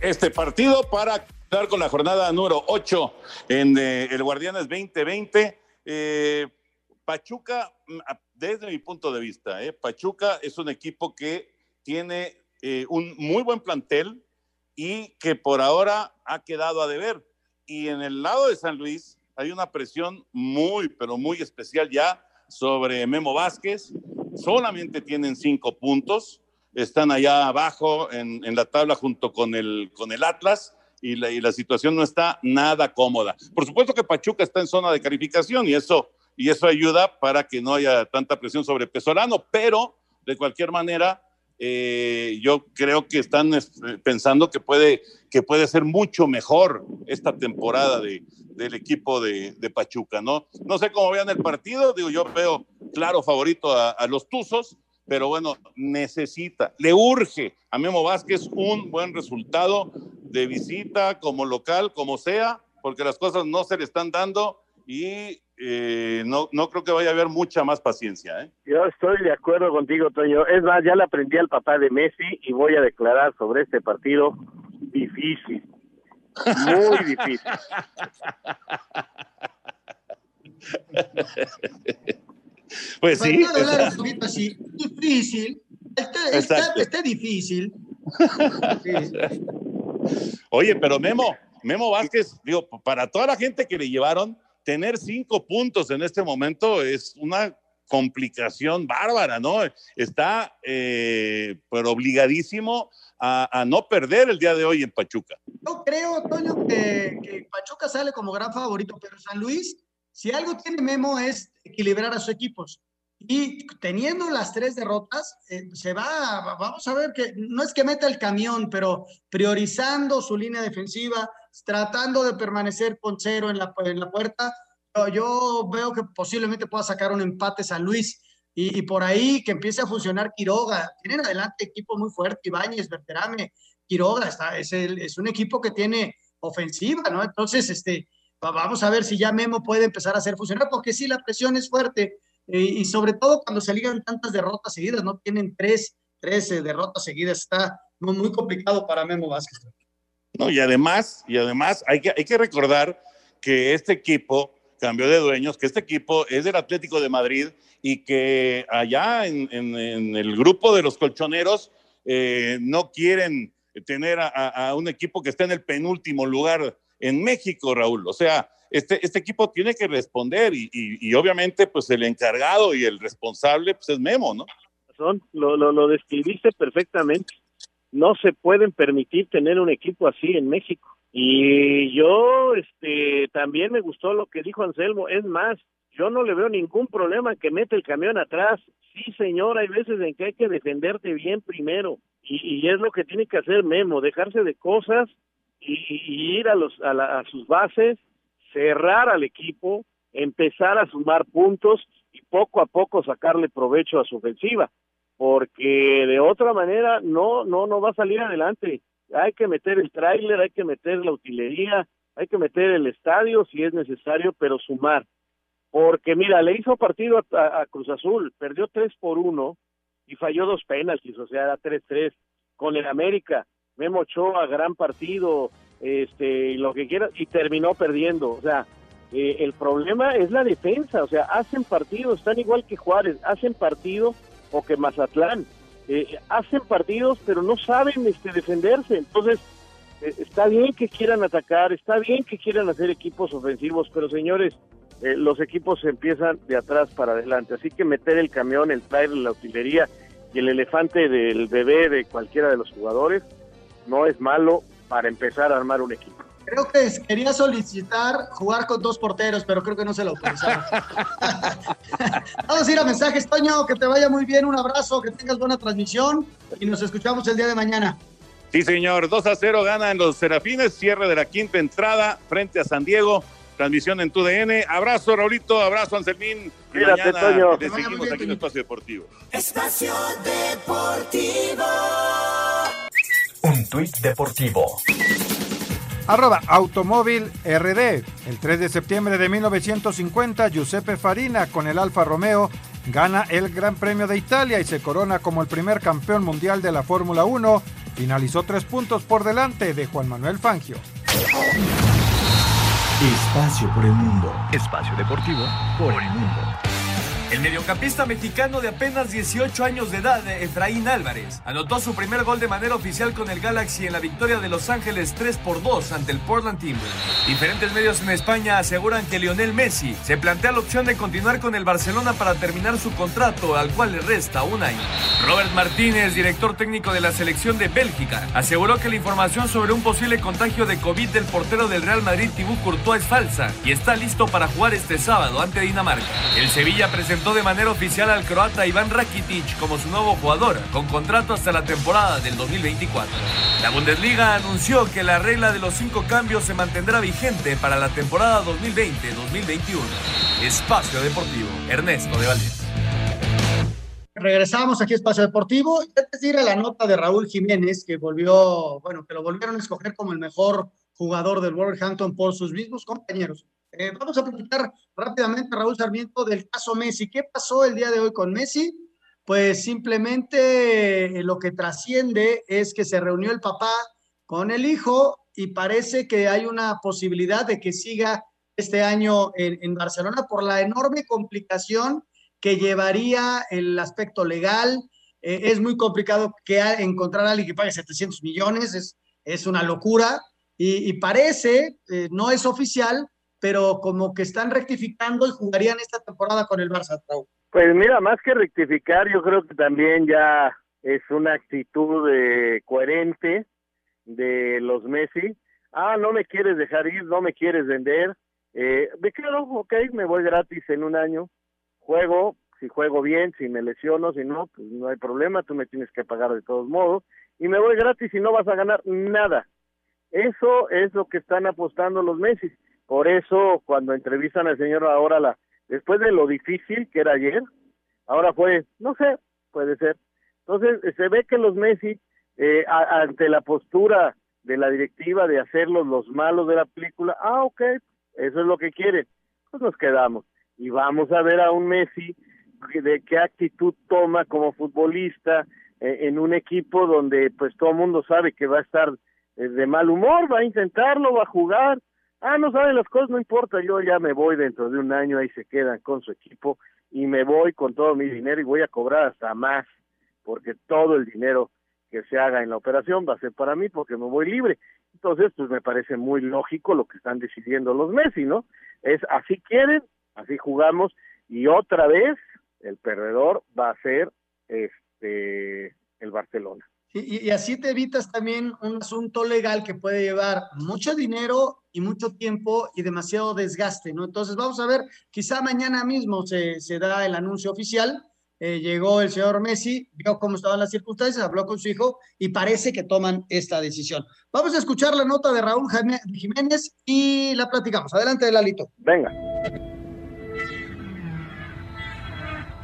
Este partido para quedar con la jornada número 8 en eh, el Guardianes 2020. Eh, Pachuca, mm, desde mi punto de vista, eh, Pachuca es un equipo que tiene un muy buen plantel y que por ahora ha quedado a deber. Y en el lado de San Luis hay una presión muy, pero muy especial ya sobre Memo Vázquez, solamente tienen cinco puntos, están allá abajo en, la tabla junto con el, con el Atlas y la, y la, situación no está nada cómoda. Por supuesto que Pachuca está en zona de calificación y eso, y eso ayuda para que no haya tanta presión sobre Pesolano, pero de cualquier manera eh, yo creo que están pensando que puede, que puede ser mucho mejor esta temporada de, del equipo de, Pachuca, ¿no? No sé cómo vean el partido, digo, yo veo claro favorito a, a, los Tuzos, pero bueno, necesita, le urge a Memo Vázquez un buen resultado de visita como local, como sea, porque las cosas no se le están dando y eh, no, no creo que vaya a haber mucha más paciencia. ¿eh? Yo estoy de acuerdo contigo, Toño. Es más, ya le aprendí al papá de Messi y voy a declarar sobre este partido difícil. Muy difícil. pues sí. Así, difícil. Está, está, está difícil. Oye, pero Memo, Memo Vázquez, digo, para toda la gente que le llevaron, tener cinco puntos en este momento es una complicación bárbara, ¿no? Está, eh, pero obligadísimo a, no perder el día de hoy en Pachuca. Yo creo, Toño, que, Pachuca sale como gran favorito, pero San Luis, si algo tiene Memo es equilibrar a sus equipos. Y teniendo las tres derrotas, eh, se va, vamos a ver que no es que meta el camión, pero priorizando su línea defensiva, tratando de permanecer con cero en la, en la puerta, yo veo que posiblemente pueda sacar un empate San Luis y, por ahí que empiece a funcionar Quiroga. Tienen adelante equipo muy fuerte, Ibáñez, Berterame, Quiroga, está, es, es un equipo que tiene ofensiva, ¿no? Entonces, este, vamos a ver si ya Memo puede empezar a hacer funcionar, porque sí, la presión es fuerte eh, y sobre todo cuando se ligan tantas derrotas seguidas, ¿no? Tienen tres, tres derrotas seguidas, está muy complicado para Memo Vázquez. No, y además, y además hay que, hay que recordar que este equipo cambió de dueños, que este equipo es del Atlético de Madrid y que allá en, el grupo de los colchoneros eh, no quieren tener a, un equipo que esté en el penúltimo lugar en México, Raúl. O sea, este, este equipo tiene que responder y, obviamente pues el encargado y el responsable pues es Memo, ¿no? Lo, lo, lo describiste perfectamente. No se pueden permitir tener un equipo así en México. Y yo, este, también me gustó lo que dijo Anselmo. Es más, yo no le veo ningún problema que mete el camión atrás. Sí, señor, hay veces en que hay que defenderte bien primero. Y, es lo que tiene que hacer Memo, dejarse de cosas y, ir a, los, a, a sus bases, cerrar al equipo, empezar a sumar puntos y poco a poco sacarle provecho a su ofensiva. Porque de otra manera no, no, no va a salir adelante hay que meter el tráiler, hay que meter la utilería, hay que meter el estadio si es necesario, pero sumar. Porque mira, le hizo partido a, Cruz Azul, perdió 3 por 1 y falló dos penaltis, o sea, era 3-3 con el América. Memo Ochoa, gran partido, este, lo que quiera, y terminó perdiendo. O sea, eh, el problema es la defensa, o sea, hacen partido, están igual que Juárez, hacen partido o que Mazatlán eh, hacen partidos pero no saben este, defenderse. Entonces, eh, está bien que quieran atacar, está bien que quieran hacer equipos ofensivos, pero señores, eh, los equipos empiezan de atrás para adelante. Así que meter el camión, el trailer, la utilería y el elefante del bebé de cualquiera de los jugadores no es malo para empezar a armar un equipo. Creo que quería solicitar jugar con dos porteros, pero creo que no se lo autorizaron. Vamos a ir a mensajes, Toño, que te vaya muy bien, un abrazo, que tengas buena transmisión y nos escuchamos el día de mañana. Sí, señor, 2 a 0 ganan los Serafines, cierre de la quinta entrada frente a San Diego, transmisión en TUDN. Abrazo, Raulito, abrazo, Anselmín. Cuídate, Toño. Te seguimos aquí en Espacio Deportivo. Espacio Deportivo. Un tuit deportivo Arroba Automóvil RD. El 3 de septiembre de 1950, Giuseppe Farina con el Alfa Romeo gana el Gran Premio de Italia y se corona como el primer campeón mundial de la Fórmula 1. Finalizó tres puntos por delante de Juan Manuel Fangio. Espacio por el mundo. Espacio deportivo por el mundo. El mediocampista mexicano de apenas 18 años de edad, Efraín Álvarez, anotó su primer gol de manera oficial con el Galaxy en la victoria de Los Ángeles 3 por 2 ante el Portland Timbers. Diferentes medios en España aseguran que Lionel Messi se plantea la opción de continuar con el Barcelona para terminar su contrato, al cual le resta un año. Robert Martínez, director técnico de la selección de Bélgica, aseguró que la información sobre un posible contagio de COVID del portero del Real Madrid, Thibaut Courtois, es falsa y está listo para jugar este sábado ante Dinamarca. El Sevilla presentó de manera oficial al croata Iván Rakitic como su nuevo jugador, con contrato hasta la temporada del 2024. La Bundesliga anunció que la regla de los cinco cambios se mantendrá vigente para la temporada 2020-2021. Espacio Deportivo, Ernesto de Valdés. Regresamos aquí a Espacio Deportivo. Antes de ir a la nota de Raúl Jiménez, que volvió, bueno, que lo volvieron a escoger como el mejor jugador del Wolverhampton por sus mismos compañeros. Eh, vamos a platicar rápidamente, Raúl Sarmiento, del caso Messi. ¿Qué pasó el día de hoy con Messi? Pues simplemente eh, lo que trasciende es que se reunió el papá con el hijo y parece que hay una posibilidad de que siga este año en, Barcelona por la enorme complicación que llevaría el aspecto legal. Eh, es muy complicado que encontrar a alguien que pague 700 millones, es, es una locura y, parece, eh, no es oficial, pero como que están rectificando y jugarían esta temporada con el Barça. Pues mira, más que rectificar, yo creo que también ya es una actitud eh, coherente de los Messi. Ah, no me quieres dejar ir, no me quieres vender. Eh, me quedo, ok, me voy gratis en un año, juego, si juego bien, si me lesiono, si no, pues no hay problema, tú me tienes que pagar de todos modos, y me voy gratis y no vas a ganar nada. Eso es lo que están apostando los Messi. Por eso, cuando entrevistan al señor ahora, la, después de lo difícil que era ayer, ahora fue, no sé, puede ser. Entonces, se ve que los Messi, eh, ante la postura de la directiva de hacerlos los malos de la película, ah, ok, eso es lo que quieren, pues nos quedamos. Y vamos a ver a un Messi de qué actitud toma como futbolista eh, en un equipo donde pues todo el mundo sabe que va a estar eh, de mal humor, va a intentarlo, va a jugar. Ah, no saben las cosas, no importa, yo ya me voy dentro de un año, ahí se quedan con su equipo y me voy con todo mi dinero y voy a cobrar hasta más, porque todo el dinero que se haga en la operación va a ser para mí porque me voy libre. Entonces, pues me parece muy lógico lo que están decidiendo los Messi, ¿no? Es así quieren, así jugamos y otra vez el perdedor va a ser este el Barcelona. Y, así te evitas también un asunto legal que puede llevar mucho dinero y mucho tiempo y demasiado desgaste, ¿no? Entonces vamos a ver, quizá mañana mismo se, se da el anuncio oficial. Eh, llegó el señor Messi, vio cómo estaban las circunstancias, habló con su hijo y parece que toman esta decisión. Vamos a escuchar la nota de Raúl Jiménez y la platicamos. Adelante, Lalito. Venga.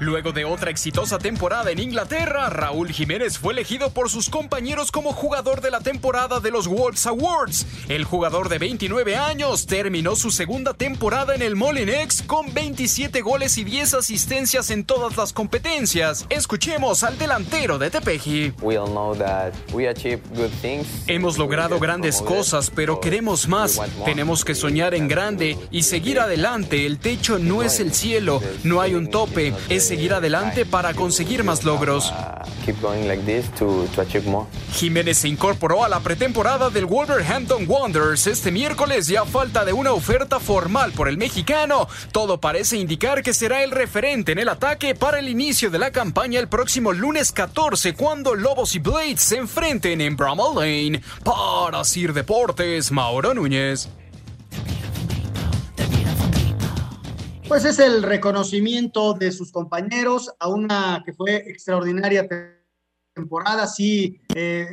Luego de otra exitosa temporada en Inglaterra, Raúl Jiménez fue elegido por sus compañeros como jugador de la temporada de los Wolves Awards. El jugador de 29 años terminó su segunda temporada en el Molinex con 27 goles y 10 asistencias en todas las competencias. Escuchemos al delantero de Tepeji. Hemos logrado grandes cosas, pero queremos más. Tenemos que soñar en grande y seguir adelante. El techo no es el cielo, no hay un tope. Es seguir adelante para conseguir más logros. Jiménez se incorporó a la pretemporada del Wolverhampton Wanderers este miércoles y a falta de una oferta formal por el mexicano, todo parece indicar que será el referente en el ataque para el inicio de la campaña el próximo lunes 14 cuando Lobos y Blades se enfrenten en Bramall Lane. Para Sir Deportes, Mauro Núñez. Pues es el reconocimiento de sus compañeros a una que fue extraordinaria temporada, sí, eh,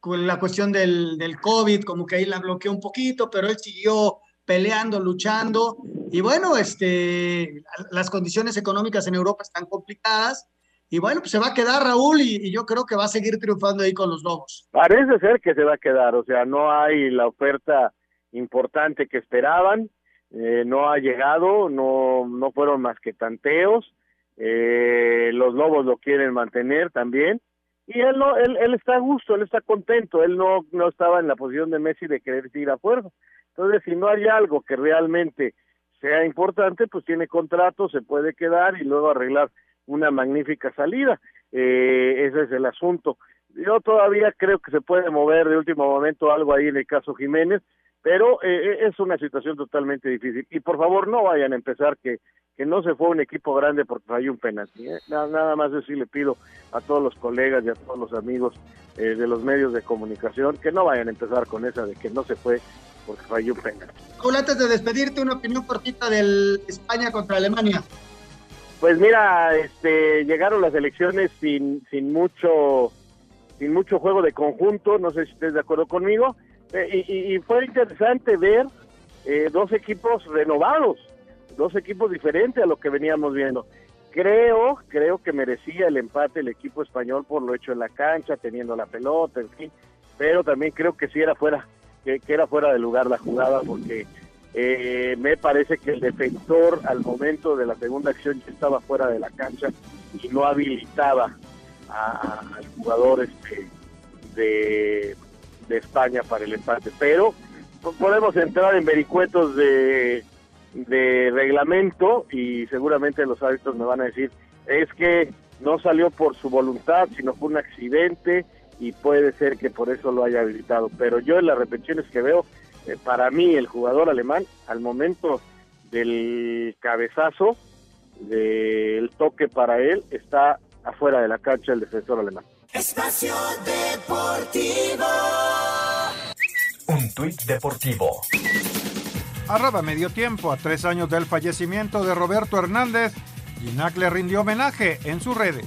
con la cuestión del, del, COVID, como que ahí la bloqueó un poquito, pero él siguió peleando, luchando, y bueno, este, las condiciones económicas en Europa están complicadas, y bueno, pues se va a quedar Raúl y, y, yo creo que va a seguir triunfando ahí con los Lobos. Parece ser que se va a quedar, o sea, no hay la oferta importante que esperaban, eh, no ha llegado, no, no fueron más que tanteos, eh, los Lobos lo quieren mantener también, y él, no, él, él está a gusto, él está contento, él no, no estaba en la posición de Messi de querer ir a fuerza. Entonces, si no hay algo que realmente sea importante, pues tiene contrato, se puede quedar y luego arreglar una magnífica salida. Eh, ese es el asunto. Yo todavía creo que se puede mover de último momento algo ahí en el caso Jiménez, pero eh, eh, es una situación totalmente difícil. Y por favor no vayan a empezar que, que no se fue un equipo grande porque falló un penalti. ¿eh? Nada, nada, más sí le pido a todos los colegas y a todos los amigos eh, de los medios de comunicación que no vayan a empezar con esa de que no se fue porque falló un penalti. antes de despedirte, una opinión cortita del España contra Alemania. Pues mira, este, llegaron las elecciones sin, sin mucho sin mucho juego de conjunto, no sé si estés de acuerdo conmigo, eh, y, fue interesante ver eh, dos equipos renovados, dos equipos diferentes a lo que veníamos viendo. Creo, creo que merecía el empate el equipo español por lo hecho en la cancha, teniendo la pelota, en fin, pero también creo que sí era fuera, que, era fuera de lugar la jugada porque eh, me parece que el defensor al momento de la segunda acción ya estaba fuera de la cancha y no habilitaba al jugador este de de España para el empate, pero podemos entrar en vericuetos de, de reglamento y seguramente los árbitros me van a decir, es que no salió por su voluntad, sino fue un accidente y puede ser que por eso lo haya habilitado. Pero yo en las repeticiones que veo, eh, para mí el jugador alemán al momento del cabezazo, del toque para él, está afuera de la cancha el defensor alemán. Espacio Deportivo. Un tuit deportivo. Arroba medio tiempo a tres años del fallecimiento de Roberto Hernández. Ginac le rindió homenaje en sus redes.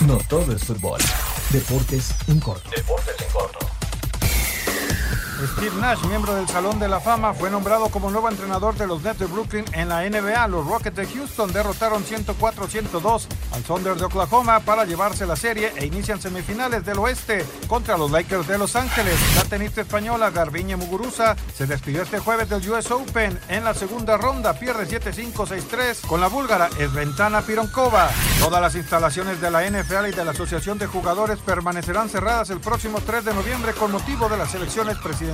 No todo es fútbol. Deportes en corto. Deportes en corto. Steve Nash, miembro del Salón de la Fama, fue nombrado como nuevo entrenador de los Nets de Brooklyn en la NBA. Los Rockets de Houston derrotaron 104-102 al Thunder de Oklahoma para llevarse la serie e inician semifinales del oeste contra los Lakers de Los Ángeles. La tenista española Garbiñe Muguruza se despidió este jueves del US Open en la segunda ronda. Pierde 7-5-6-3 con la búlgara Esventana Pironkova. Todas las instalaciones de la NFL y de la Asociación de Jugadores permanecerán cerradas el próximo 3 de noviembre con motivo de las elecciones presidenciales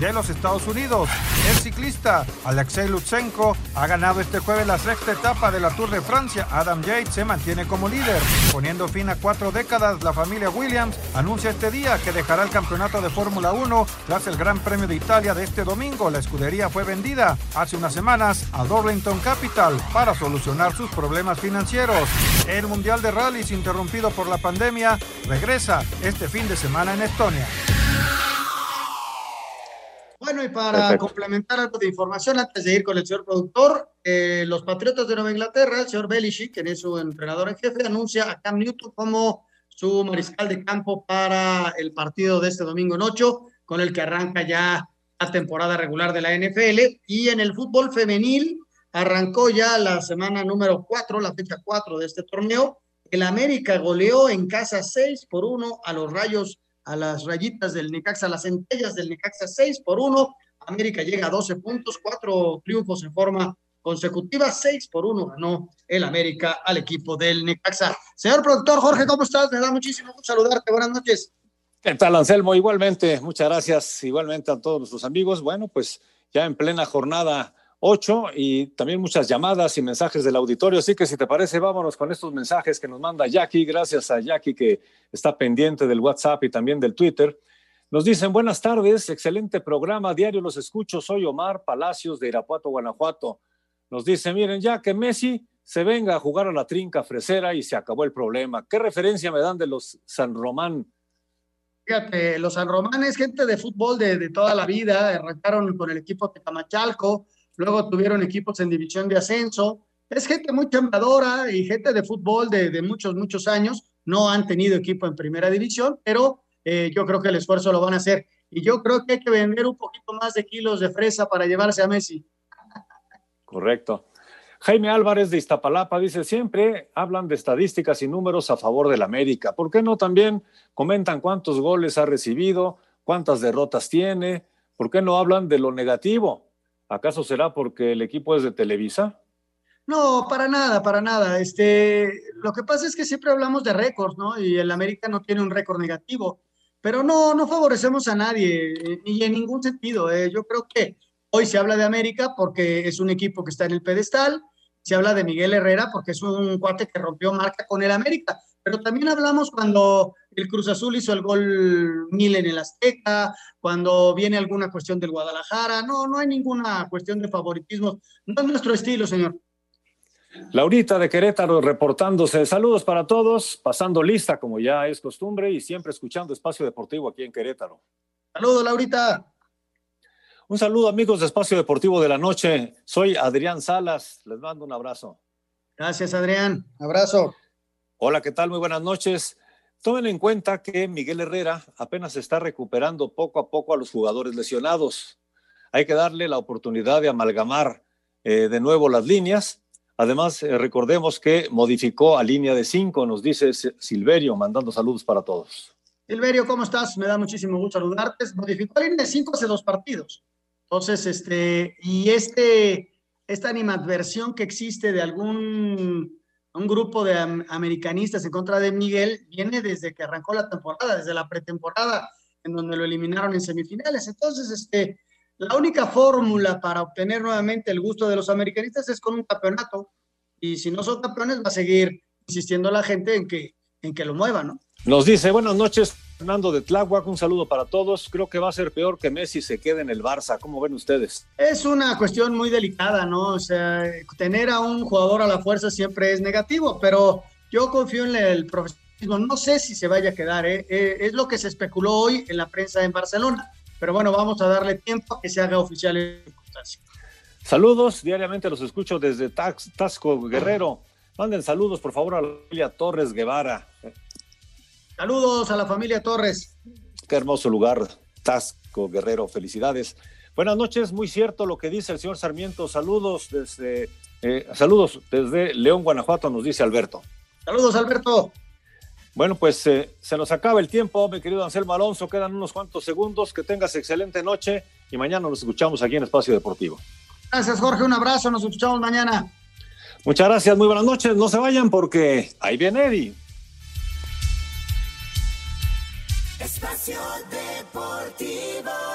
de los Estados Unidos. El ciclista Alexei Lutsenko ha ganado este jueves la sexta etapa de la Tour de Francia. Adam Yates se mantiene como líder. Poniendo fin a cuatro décadas, la familia Williams anuncia este día que dejará el campeonato de Fórmula 1 tras el Gran Premio de Italia de este domingo. La escudería fue vendida hace unas semanas a Darlington Capital para solucionar sus problemas financieros. El Mundial de Rallys, interrumpido por la pandemia, regresa este fin de semana en Estonia. Bueno, y para complementar algo de información, antes de ir con el señor productor, eh, los Patriotas de Nueva Inglaterra, el señor Belichick, quien es su entrenador en jefe, anuncia a Cam Newton como su mariscal de campo para el partido de este domingo en 8, con el que arranca ya la temporada regular de la NFL. Y en el fútbol femenil arrancó ya la semana número 4, la fecha 4 de este torneo. El América goleó en casa 6 por 1 a los Rayos a las rayitas del Necaxa, las centellas del Necaxa 6 por 1. América llega a 12 puntos, cuatro triunfos en forma consecutiva, 6 por 1 ganó el América al equipo del Necaxa. Señor productor Jorge, ¿cómo estás? Me da muchísimo gusto saludarte. Buenas noches. ¿Qué tal, Anselmo? Igualmente, muchas gracias. Igualmente a todos nuestros amigos. Bueno, pues ya en plena jornada 8 y también muchas llamadas y mensajes del auditorio. Así que si te parece, vámonos con estos mensajes que nos manda Jackie. Gracias a Jackie que está pendiente del WhatsApp y también del Twitter. Nos dicen buenas tardes, excelente programa, diario los escucho. Soy Omar Palacios de Irapuato, Guanajuato. Nos dice, miren, ya que Messi se venga a jugar a la trinca fresera y se acabó el problema. ¿Qué referencia me dan de los San Román? Fíjate, los San Román es gente de fútbol de, de toda la vida, arrancaron con el equipo de Camachalco, luego tuvieron equipos en división de ascenso. Es gente muy chambadora y gente de fútbol de, muchos, muchos años. No han tenido equipo en primera división, pero eh, yo creo que el esfuerzo lo van a hacer. Y yo creo que hay que vender un poquito más de kilos de fresa para llevarse a Messi. Correcto. Jaime Álvarez de Iztapalapa dice, siempre hablan de estadísticas y números a favor del América. ¿Por qué no también comentan cuántos goles ha recibido, cuántas derrotas tiene? ¿Por qué no hablan de lo negativo? ¿Acaso será porque el equipo es de Televisa? No, para nada, para nada. Este, lo que pasa es que siempre hablamos de récords, ¿no? Y el América no tiene un récord negativo. Pero no, no favorecemos a nadie, eh, y en ningún sentido. Eh. Yo creo que hoy se habla de América porque es un equipo que está en el pedestal, se habla de Miguel Herrera porque es un cuate que rompió marca con el América, pero también hablamos cuando el Cruz Azul hizo el gol mil en el Azteca, cuando viene alguna cuestión del Guadalajara, no, no hay ninguna cuestión de favoritismo, no es nuestro estilo, señor. Laurita de Querétaro reportándose. Saludos para todos, pasando lista como ya es costumbre y siempre escuchando Espacio Deportivo aquí en Querétaro. Saludos, Laurita. Un saludo amigos de Espacio Deportivo de la Noche. Soy Adrián Salas. Les mando un abrazo. Gracias, Adrián. Abrazo. Hola, ¿qué tal? Muy buenas noches. Tomen en cuenta que Miguel Herrera apenas está recuperando poco a poco a los jugadores lesionados. Hay que darle la oportunidad de amalgamar eh, de nuevo las líneas. Además, eh, recordemos que modificó a línea de cinco, nos dice Silverio, mandando saludos para todos. Silverio, ¿cómo estás? Me da muchísimo gusto saludarte. Modificó a línea de cinco hace dos partidos. Entonces, este, y este, esta animadversión que existe de algún un grupo de americanistas en contra de Miguel viene desde que arrancó la temporada, desde la pretemporada, en donde lo eliminaron en semifinales. Entonces, este, la única fórmula para obtener nuevamente el gusto de los americanistas es con un campeonato. Y si no son campeones, va a seguir insistiendo la gente en que, en que lo mueva, ¿no? Nos dice, buenas noches, Fernando de Tláhuac, un saludo para todos. Creo que va a ser peor que Messi se quede en el Barça. ¿Cómo ven ustedes? Es una cuestión muy delicada, ¿no? O sea, tener a un jugador a la fuerza siempre es negativo, pero yo confío en el profesionalismo. No sé si se vaya a quedar, ¿eh? Eh, es lo que se especuló hoy en la prensa en Barcelona, pero bueno, vamos a darle tiempo a que se haga oficial en circunstancia. Saludos, diariamente los escucho desde Tax, Tasco Guerrero. Manden saludos, por favor, a la familia Torres Guevara. Saludos a la familia Torres. Qué hermoso lugar, Tasco Guerrero, felicidades. Buenas noches, muy cierto lo que dice el señor Sarmiento. Saludos desde, eh, saludos desde León, Guanajuato, nos dice Alberto. Saludos, Alberto. Bueno, pues eh, se nos acaba el tiempo, mi querido Anselmo Alonso. Quedan unos cuantos segundos. Que tengas excelente noche y mañana nos escuchamos aquí en Espacio Deportivo. Gracias, Jorge. Un abrazo. Nos escuchamos mañana. Muchas gracias. Muy buenas noches. No se vayan porque ahí viene Eddie. Espacio Deportivo.